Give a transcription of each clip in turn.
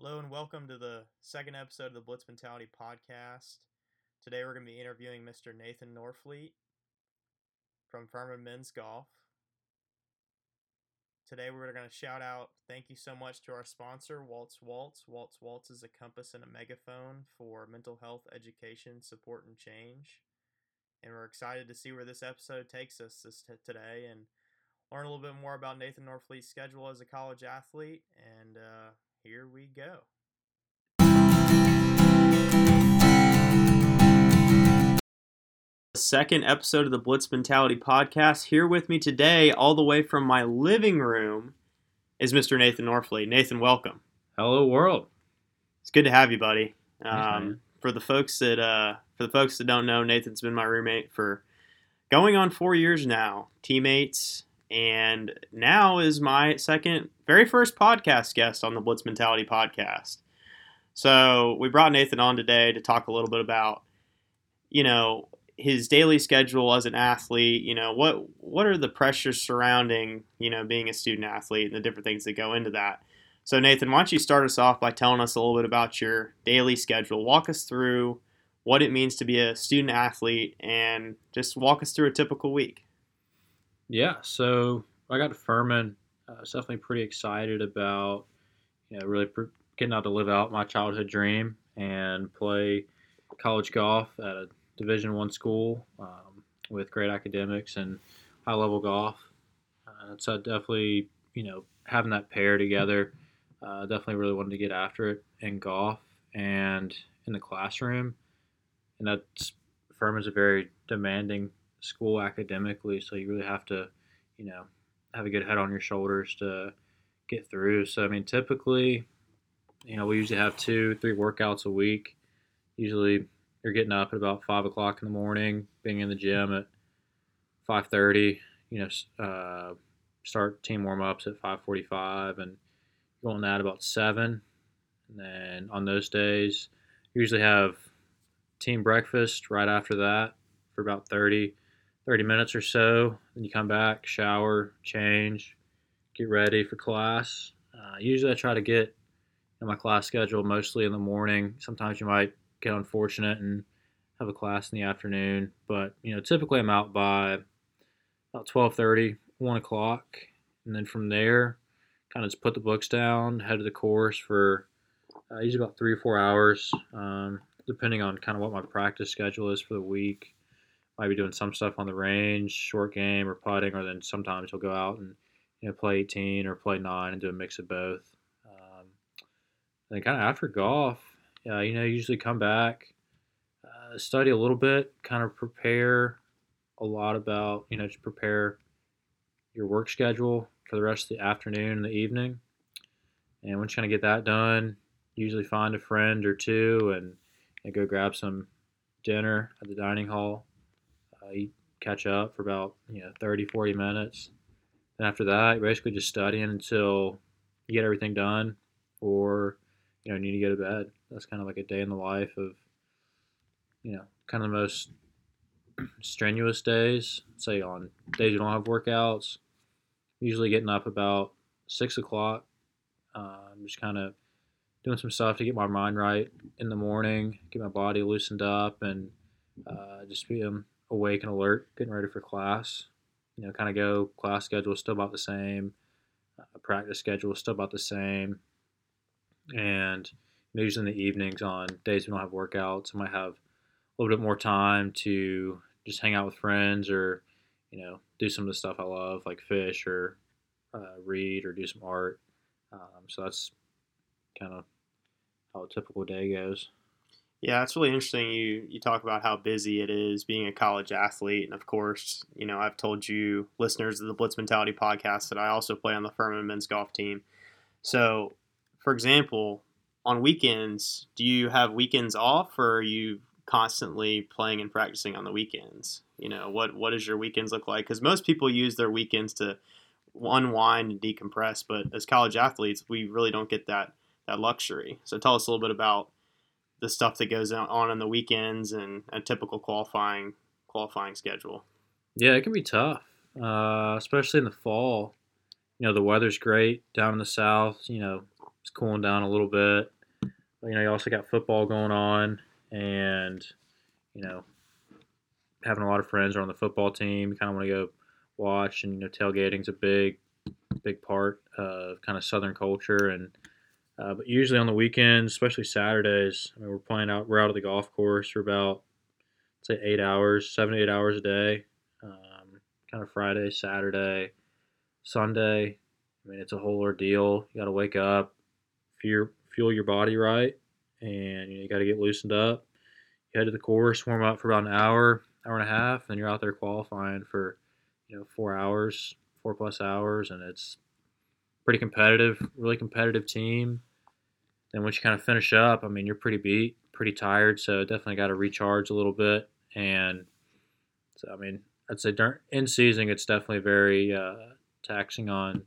Hello and welcome to the second episode of the Blitz Mentality podcast. Today we're going to be interviewing Mr. Nathan Norfleet from Furman Men's Golf. Today we're going to shout out thank you so much to our sponsor, Waltz Waltz. Waltz Waltz is a compass and a megaphone for mental health education, support, and change. And we're excited to see where this episode takes us this t- today and learn a little bit more about Nathan Norfleet's schedule as a college athlete and uh, here we go. The Second episode of the Blitz Mentality podcast. Here with me today, all the way from my living room, is Mr. Nathan Norfleet. Nathan, welcome. Hello, world. It's good to have you, buddy. Um, man. for the folks that uh, for the folks that don't know, Nathan's been my roommate for going on four years now. Teammates, and now is my second, very first podcast guest on the Blitz Mentality podcast. So we brought Nathan on today to talk a little bit about, you know, his daily schedule as an athlete. You know, what what are the pressures surrounding, you know, being a student athlete and the different things that go into that. So Nathan, why don't you start us off by telling us a little bit about your daily schedule? Walk us through what it means to be a student athlete and just walk us through a typical week. Yeah, so I got to Furman. I was definitely pretty excited about, you know, really pr- getting out to live out my childhood dream and play college golf at a Division One school um, with great academics and high level golf. Uh, so I definitely, you know, having that pair together, uh, definitely really wanted to get after it in golf and in the classroom. And that's Furman's a very demanding school academically, so you really have to, you know, have a good head on your shoulders to get through. So I mean, typically, you know, we usually have two, three workouts a week. Usually, you're getting up at about five o'clock in the morning, being in the gym at five thirty. You know, uh, start team warm ups at five forty five, and going that about seven. And then on those days, usually have team breakfast right after that for about 30, 30 minutes or so. Then you come back, shower, change, get ready for class. Uh, usually I try to get in my class schedule mostly in the morning. Sometimes you might get unfortunate and have a class in the afternoon, but you know typically I'm out by about 12:30, 1 o'clock, and then from there, kind of just put the books down, head to the course for uh, usually about three or four hours. Um, depending on kind of what my practice schedule is for the week. Might be doing some stuff on the range, short game or putting, or then sometimes he'll go out and you know play 18 or play nine and do a mix of both. Um, and then kind of after golf, yeah, you know, usually come back, uh, study a little bit, kind of prepare a lot about you know just prepare your work schedule for the rest of the afternoon and the evening. And once you kind of get that done, usually find a friend or two and and go grab some dinner at the dining hall. Catch up for about you know 30, 40 minutes. Then after that, you're basically just studying until you get everything done, or you know need to go to bed. That's kind of like a day in the life of you know kind of the most strenuous days. Say on days you don't have workouts, usually getting up about six o'clock. Um, just kind of doing some stuff to get my mind right in the morning, get my body loosened up, and uh, just being awake and alert, getting ready for class. You know, kind of go class schedule is still about the same, uh, practice schedule is still about the same, and you know, usually in the evenings on days we don't have workouts, I might have a little bit more time to just hang out with friends or you know do some of the stuff I love like fish or uh, read or do some art. Um, so that's kind of how a typical day goes. Yeah, it's really interesting. You you talk about how busy it is being a college athlete, and of course, you know I've told you listeners of the Blitz Mentality podcast that I also play on the Furman men's golf team. So, for example, on weekends, do you have weekends off, or are you constantly playing and practicing on the weekends? You know what what does your weekends look like? Because most people use their weekends to unwind and decompress, but as college athletes, we really don't get that that luxury. So, tell us a little bit about the stuff that goes on on the weekends and a typical qualifying qualifying schedule. Yeah, it can be tough, uh, especially in the fall. You know, the weather's great down in the south. You know, it's cooling down a little bit. But, you know, you also got football going on, and you know, having a lot of friends are on the football team. You kind of want to go watch, and you know, tailgating's a big, big part of kind of Southern culture. And uh, but usually on the weekends, especially Saturdays, I mean, we're playing out. We're out at the golf course for about say eight hours, seven eight hours a day. Um, kind of Friday, Saturday, Sunday. I mean, it's a whole ordeal. You got to wake up, fuel fuel your body right, and you, know, you got to get loosened up. You head to the course, warm up for about an hour, hour and a half, and you're out there qualifying for you know four hours, four plus hours, and it's pretty competitive, really competitive team. Then once you kind of finish up, I mean, you're pretty beat, pretty tired, so definitely got to recharge a little bit. And so, I mean, I'd say during in season, it's definitely very uh, taxing on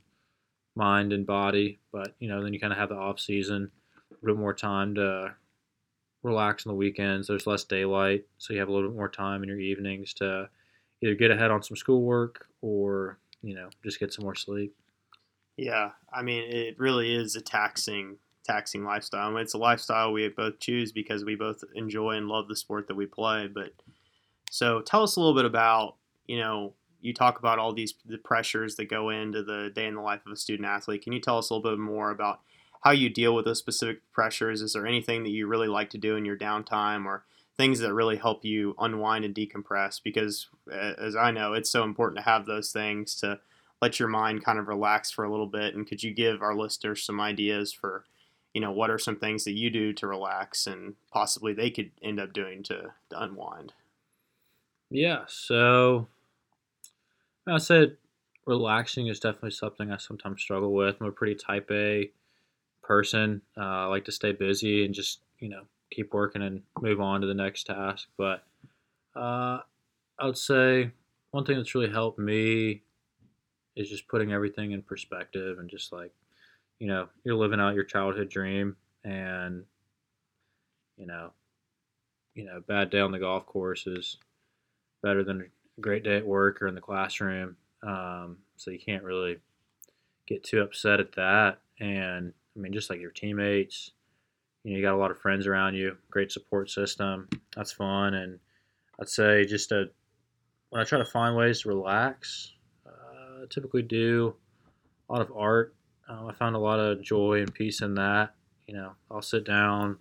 mind and body. But you know, then you kind of have the off season, a bit more time to relax on the weekends. There's less daylight, so you have a little bit more time in your evenings to either get ahead on some schoolwork or you know just get some more sleep. Yeah, I mean, it really is a taxing taxing lifestyle. I mean, it's a lifestyle we both choose because we both enjoy and love the sport that we play. But so, tell us a little bit about you know you talk about all these the pressures that go into the day in the life of a student athlete. Can you tell us a little bit more about how you deal with those specific pressures? Is there anything that you really like to do in your downtime or things that really help you unwind and decompress? Because as I know, it's so important to have those things to let your mind kind of relax for a little bit. And could you give our listeners some ideas for, you know, what are some things that you do to relax and possibly they could end up doing to, to unwind? Yeah, so I said relaxing is definitely something I sometimes struggle with. I'm a pretty type A person. Uh, I like to stay busy and just, you know, keep working and move on to the next task. But uh, I would say one thing that's really helped me is just putting everything in perspective and just like, you know, you're living out your childhood dream and, you know, you know, bad day on the golf course is better than a great day at work or in the classroom. Um, so you can't really get too upset at that. And I mean, just like your teammates, you know, you got a lot of friends around you, great support system. That's fun. And I'd say just a, when I try to find ways to relax, uh, I typically do a lot of art. Um, I found a lot of joy and peace in that. You know, I'll sit down,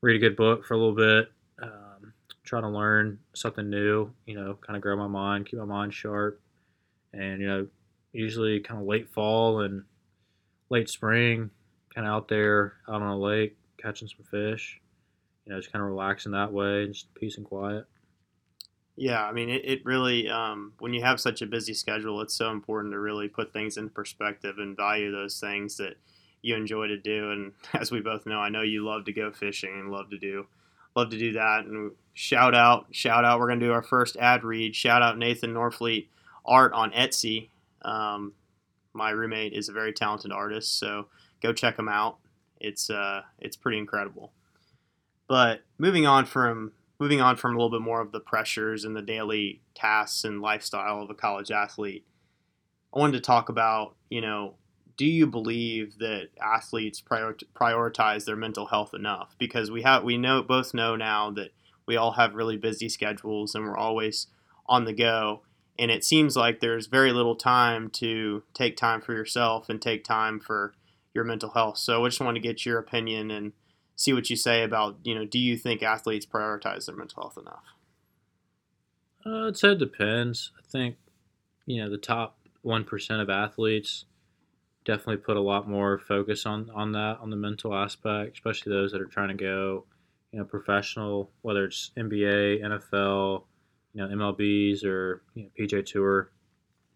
read a good book for a little bit, um, try to learn something new, you know, kind of grow my mind, keep my mind sharp. And, you know, usually kind of late fall and late spring, kind of out there out on a lake catching some fish. You know, just kind of relaxing that way, just peace and quiet. Yeah, I mean, it, it really, um, when you have such a busy schedule, it's so important to really put things in perspective and value those things that you enjoy to do. And as we both know, I know you love to go fishing and love to do, love to do that. And shout out, shout out, we're going to do our first ad read. Shout out Nathan Norfleet art on Etsy. Um, my roommate is a very talented artist, so go check him out. It's uh, it's pretty incredible. But moving on from moving on from a little bit more of the pressures and the daily tasks and lifestyle of a college athlete, I wanted to talk about you know, do you believe that athletes prior- prioritize their mental health enough? Because we have we know both know now that we all have really busy schedules and we're always on the go and it seems like there's very little time to take time for yourself and take time for your mental health. So I just want to get your opinion and see what you say about, you know, do you think athletes prioritize their mental health enough? Uh, I'd say it depends. I think, you know, the top 1% of athletes definitely put a lot more focus on, on that, on the mental aspect, especially those that are trying to go, you know, professional, whether it's NBA, NFL, you know, MLBs or you know, PGA Tour,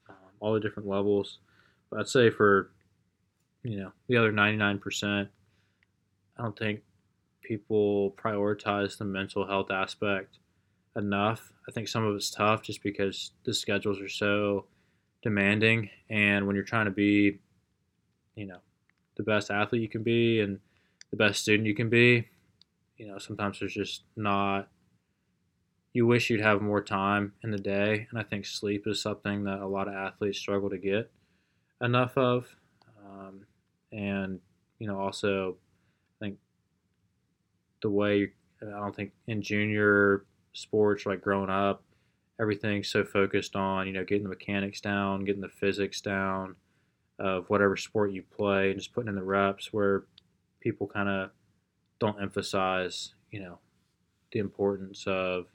um, all the different levels. But I'd say for you know the other 99%, I don't think people prioritize the mental health aspect enough. I think some of it's tough just because the schedules are so demanding, and when you're trying to be, you know, the best athlete you can be and the best student you can be, you know, sometimes there's just not you wish you'd have more time in the day. And I think sleep is something that a lot of athletes struggle to get enough of. Um, and you know, also, the way I don't think in junior sports like growing up, everything's so focused on you know getting the mechanics down, getting the physics down of whatever sport you play, and just putting in the reps. Where people kind of don't emphasize you know the importance of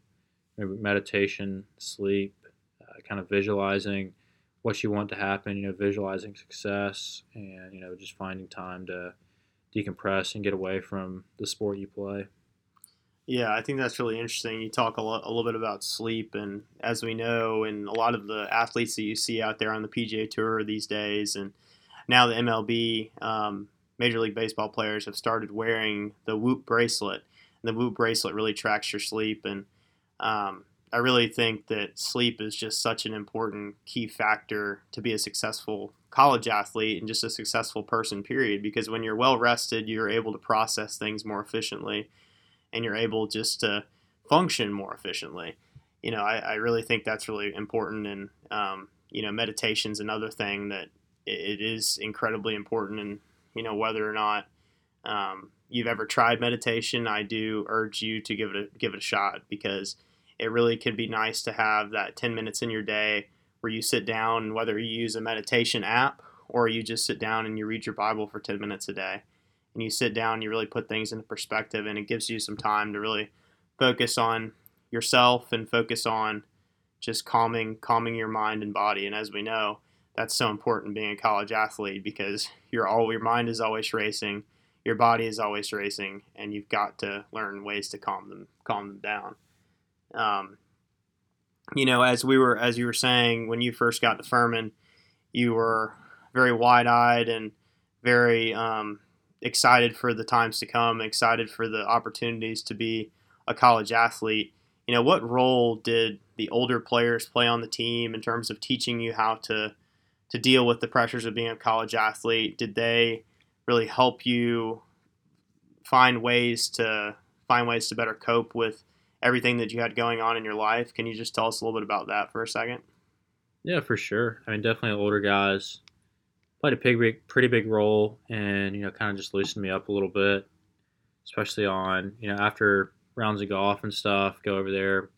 maybe meditation, sleep, uh, kind of visualizing what you want to happen, you know, visualizing success and, you know, just finding time to decompress and get away from the sport you play. Yeah, I think that's really interesting. You talk a, a little bit about sleep, and as we know, and a lot of the athletes that you see out there on the PGA Tour these days, and now the MLB, um, Major League Baseball players have started wearing the Whoop bracelet. And the Whoop bracelet really tracks your sleep, and um, I really think that sleep is just such an important key factor to be a successful college athlete and just a successful person, period. Because when you're well rested, you're able to process things more efficiently and you're able just to function more efficiently. You know, I, I really think that's really important. And, um, you know, meditation's another thing that it, it is incredibly important. And, you know, whether or not um, you've ever tried meditation, I do urge you to give it a, give it a shot because – it really could be nice to have that 10 minutes in your day where you sit down, whether you use a meditation app or you just sit down and you read your Bible for 10 minutes a day. And you sit down, you really put things into perspective, and it gives you some time to really focus on yourself and focus on just calming calming your mind and body. And as we know, that's so important being a college athlete because your all your mind is always racing, your body is always racing, and you've got to learn ways to calm them calm them down. Um, you know, as we were, as you were saying, when you first got to Furman, you were very wide-eyed and very um, excited for the times to come, excited for the opportunities to be a college athlete. You know, what role did the older players play on the team in terms of teaching you how to to deal with the pressures of being a college athlete? Did they really help you find ways to find ways to better cope with everything that you had going on in your life. Can you just tell us a little bit about that for a second? Yeah, for sure. I mean, definitely older guys played a big, pretty big role, and you know, kind of just loosened me up a little bit, especially on you know after rounds of golf and stuff. Go over there,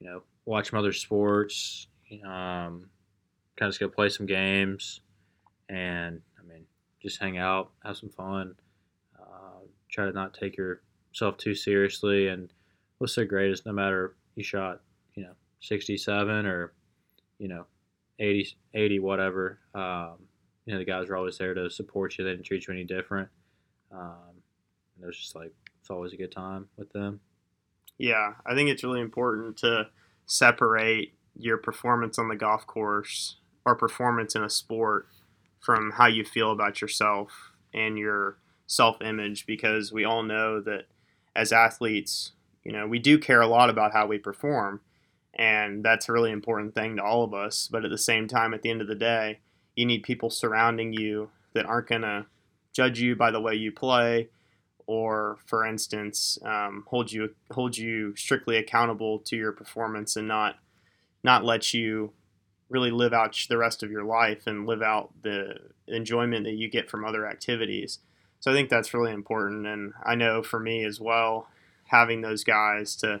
you know, watch some other sports, um, kind of just go play some games, and I mean, just hang out, have some fun. Uh, try to not take yourself too seriously, and what's so great is no matter you shot, you know, 67 or, you know, 80, 80 whatever, um, you know, the guys were always there to support you. They didn't treat you any different. Um, and it was just like, it's always a good time with them. Yeah, I think it's really important to separate your performance on the golf course or performance in a sport from how you feel about yourself and your self image because we all know that as athletes, you know, we do care a lot about how we perform, and that's a really important thing to all of us. But at the same time, at the end of the day, you need people surrounding you that aren't going to judge you by the way you play, or, for instance, um, hold you hold you strictly accountable to your performance and not not let you really live out the rest of your life and live out the enjoyment that you get from other activities. So I think that's really important. And I know for me as well, having those guys to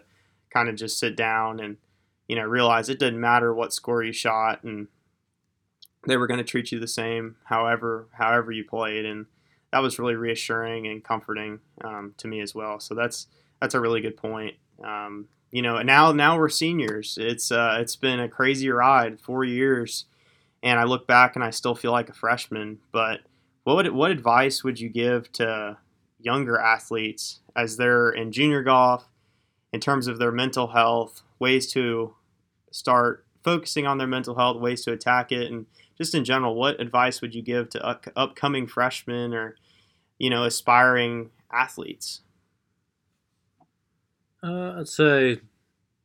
kind of just sit down and you know realize it didn't matter what score you shot and they were going to treat you the same however however you played. And that was really reassuring and comforting um, to me as well. So that's that's a really good point. Um, you know now now we're seniors. It's uh, it's been a crazy ride four years and I look back and I still feel like a freshman. But what would, what advice would you give to younger athletes as they're in junior golf in terms of their mental health, ways to start focusing on their mental health, ways to attack it, and just in general, what advice would you give to up- upcoming freshmen or you know aspiring athletes? Uh, I'd say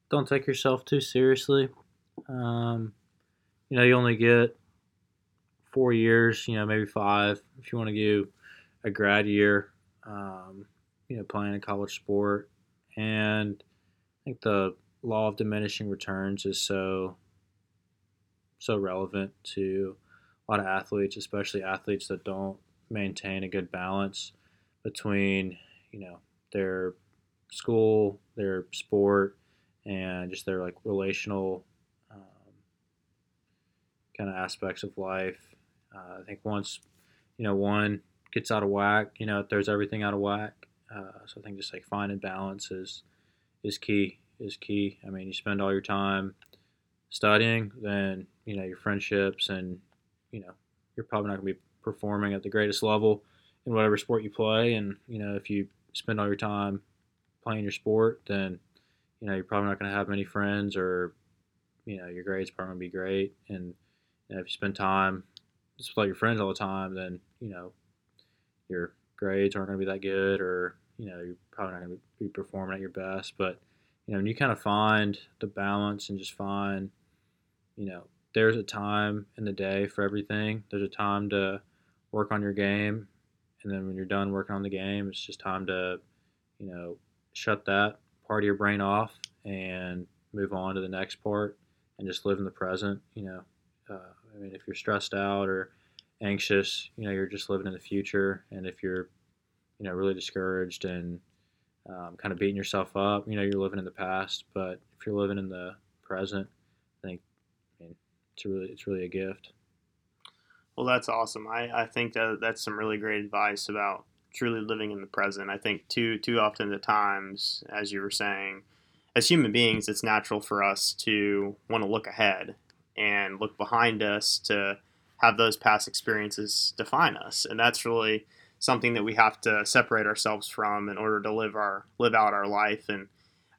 don't take yourself too seriously. Um, you know, you only get four years, you know, maybe five if you want to do a grad year um, you know, playing a college sport. And I think the law of diminishing returns is so so relevant to a lot of athletes, especially athletes that don't maintain a good balance between you know their school, their sport, and just their like relational um, kind of aspects of life. Uh, I think once you know one gets out of whack, you know, it throws everything out of whack. Uh, so I think just like finding balance is is key. Is key. I mean, you spend all your time studying, then you know your friendships, and you know you're probably not going to be performing at the greatest level in whatever sport you play. And you know if you spend all your time playing your sport, then you know you're probably not going to have many friends, or you know your grades probably going to be great. And you know, if you spend time just with your friends all the time, then you know your grades aren't going to be that good, or you know you're probably not going to be performing at your best. But you know, when you kind of find the balance and just find, you know, there's a time in the day for everything. There's a time to work on your game, and then when you're done working on the game, it's just time to, you know, shut that part of your brain off and move on to the next part and just live in the present. You know, uh, I mean, if you're stressed out or anxious, you know, you're just living in the future, and if you're, you know, really discouraged and um, kind of beating yourself up, you know, you're living in the past. But if you're living in the present, I think, I mean, it's really, it's really a gift. Well, that's awesome. I, I think that that's some really great advice about truly living in the present. I think too too often at times, as you were saying, as human beings, it's natural for us to want to look ahead and look behind us to have those past experiences define us, and that's really something that we have to separate ourselves from in order to live our live out our life. And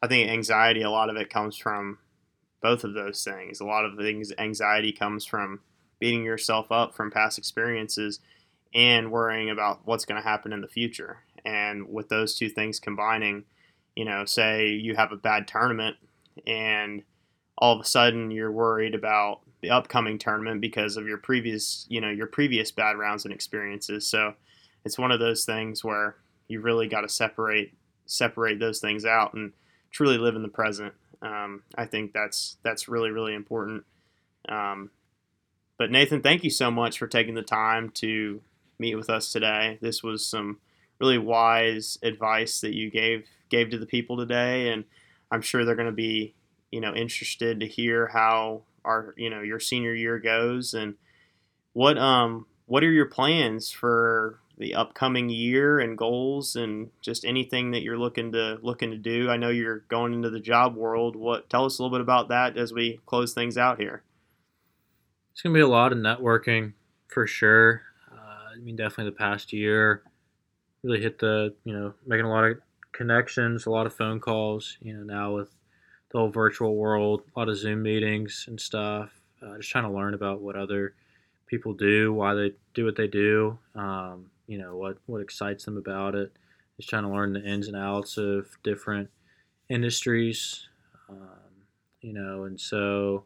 I think anxiety, a lot of it comes from both of those things. A lot of things, anxiety comes from beating yourself up from past experiences and worrying about what's going to happen in the future. And with those two things combining, you know, say you have a bad tournament and all of a sudden you're worried about the upcoming tournament because of your previous, you know, your previous bad rounds and experiences. So it's one of those things where you really got to separate separate those things out and truly live in the present. Um, I think that's that's really really important. Um, but Nathan, thank you so much for taking the time to meet with us today. This was some really wise advice that you gave gave to the people today, and I'm sure they're going to be you know interested to hear how our you know your senior year goes and what um what are your plans for the upcoming year and goals and just anything that you're looking to looking to do. I know you're going into the job world. What tell us a little bit about that as we close things out here. It's gonna be a lot of networking for sure. Uh, I mean, definitely the past year really hit the you know making a lot of connections, a lot of phone calls. You know, now with the whole virtual world, a lot of Zoom meetings and stuff. Uh, just trying to learn about what other people do, why they do what they do. Um, you know what what excites them about it. Just trying to learn the ins and outs of different industries. Um, you know, and so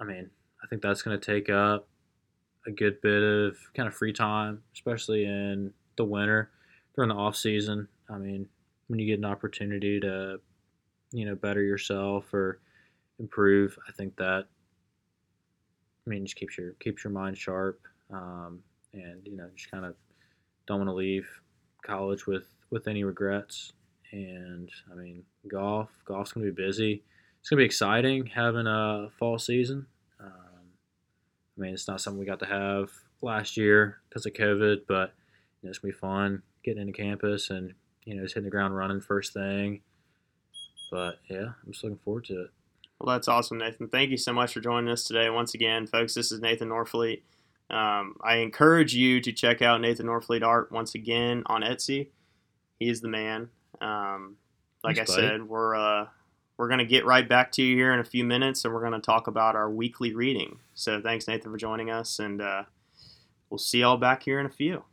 I mean, I think that's going to take up a good bit of kind of free time, especially in the winter during the off season. I mean, when you get an opportunity to, you know, better yourself or improve, I think that I mean just keeps your keeps your mind sharp, um, and you know just kind of don't want to leave college with with any regrets. And I mean, golf, golf's gonna be busy. It's gonna be exciting having a fall season. Um, I mean, it's not something we got to have last year because of COVID, but you know, it's gonna be fun getting into campus and you know just hitting the ground running first thing. But yeah, I'm just looking forward to it. Well, that's awesome, Nathan. Thank you so much for joining us today. Once again, folks, this is Nathan Norfleet. Um, I encourage you to check out Nathan Norfleet art once again on Etsy. He is the man. Um, like Thanks, I buddy. said, we're uh, we're gonna get right back to you here in a few minutes, and we're gonna talk about our weekly reading. So thanks, Nathan, for joining us, and uh, we'll see y'all back here in a few.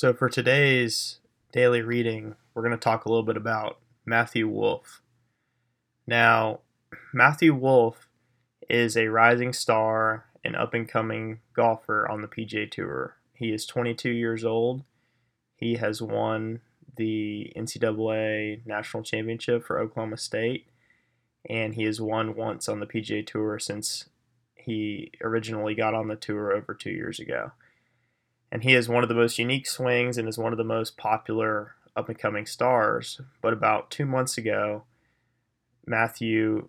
So for today's daily reading, we're going to talk a little bit about Matthew Wolff. Now, Matthew Wolff is a rising star and up and coming golfer on the PGA Tour. He is 22 years old. He has won the NCAA National Championship for Oklahoma State, and he has won once on the PGA Tour since he originally got on the tour over two years ago. And he has one of the most unique swings and is one of the most popular up and coming stars. But about two months ago, Matthew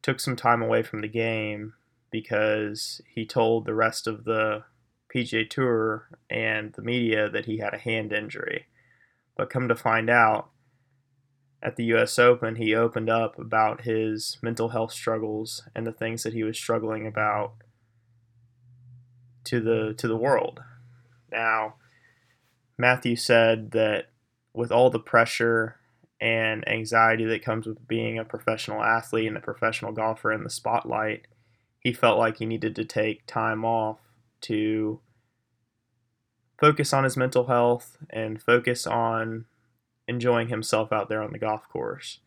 took some time away from the game because he told the rest of the PGA Tour and the media that he had a hand injury. But come to find out, at the US Open, he opened up about his mental health struggles and the things that he was struggling about to the to the world. Now, Matthew said that with all the pressure and anxiety that comes with being a professional athlete and a professional golfer in the spotlight, he felt like he needed to take time off to focus on his mental health and focus on enjoying himself out there on the golf course.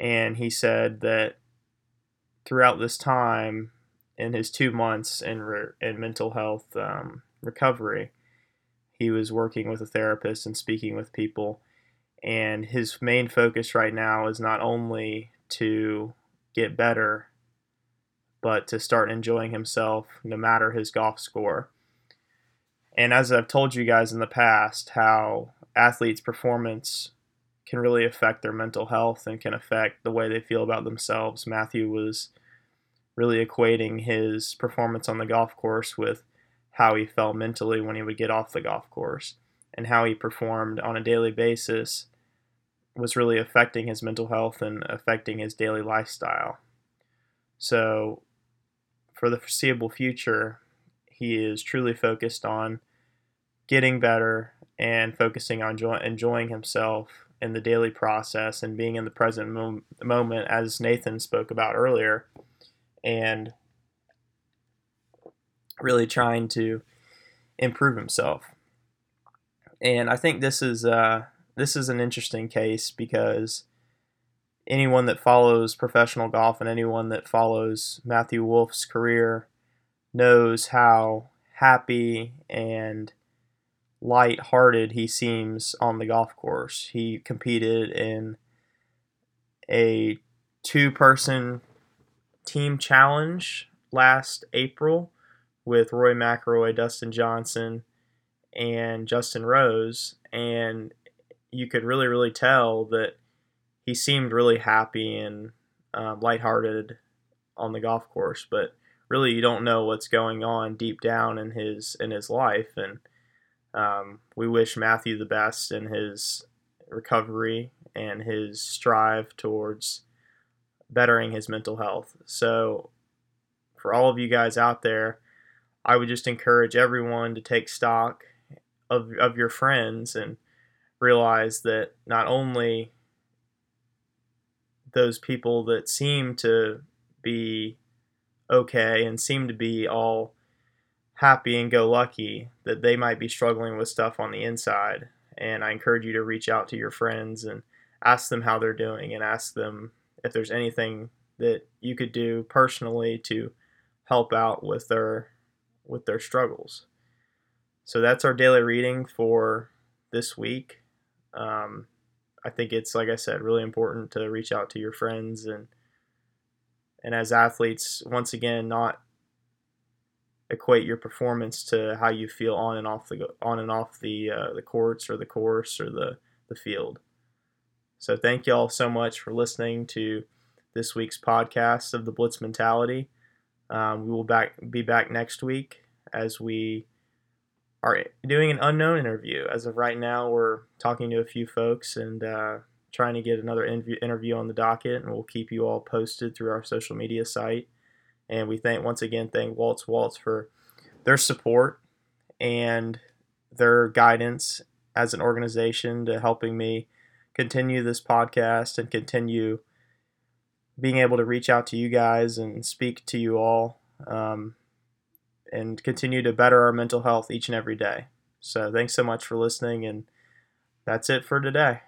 And he said that throughout this time, in his two months in, re- in mental health um, recovery, he was working with a therapist and speaking with people. And his main focus right now is not only to get better, but to start enjoying himself no matter his golf score. And as I've told you guys in the past, how athletes' performance can really affect their mental health and can affect the way they feel about themselves. Matthew was really equating his performance on the golf course with how he felt mentally when he would get off the golf course and how he performed on a daily basis was really affecting his mental health and affecting his daily lifestyle. So, for the foreseeable future, he is truly focused on getting better and focusing on enjoy- enjoying himself in the daily process and being in the present mo- moment, as Nathan spoke about earlier, and really trying to improve himself. And I think this is uh, this is an interesting case because anyone that follows professional golf and anyone that follows Matthew Wolff's career knows how happy and light-hearted he seems on the golf course. He competed in a two-person team challenge last April with Rory McIlroy, Dustin Johnson, and Justin Rose, and you could really, really tell that he seemed really happy and uh, lighthearted on the golf course. But really, you don't know what's going on deep down in his in his life, and um, we wish Matthew the best in his recovery and his strive towards bettering his mental health. So, for all of you guys out there, I would just encourage everyone to take stock of, of your friends and realize that not only those people that seem to be okay and seem to be all happy and go lucky that they might be struggling with stuff on the inside. And I encourage you to reach out to your friends and ask them how they're doing and ask them if there's anything that you could do personally to help out with their with their struggles. So that's our daily reading for this week. Um, I think it's like I said, really important to reach out to your friends and and as athletes, once again, not equate your performance to how you feel on and off the on and off the uh, the courts or the course or the the field. So thank you all so much for listening to this week's podcast of the Blitz Mentality. Um, we will back be back next week as we are doing an unknown interview. As of right now, we're talking to a few folks and uh, trying to get another interview on the docket, and we'll keep you all posted through our social media site. And we thank once again thank Waltz Waltz for their support and their guidance as an organization to helping me continue this podcast and continue being able to reach out to you guys and speak to you all um, and continue to better our mental health each and every day. So thanks so much for listening and that's it for today.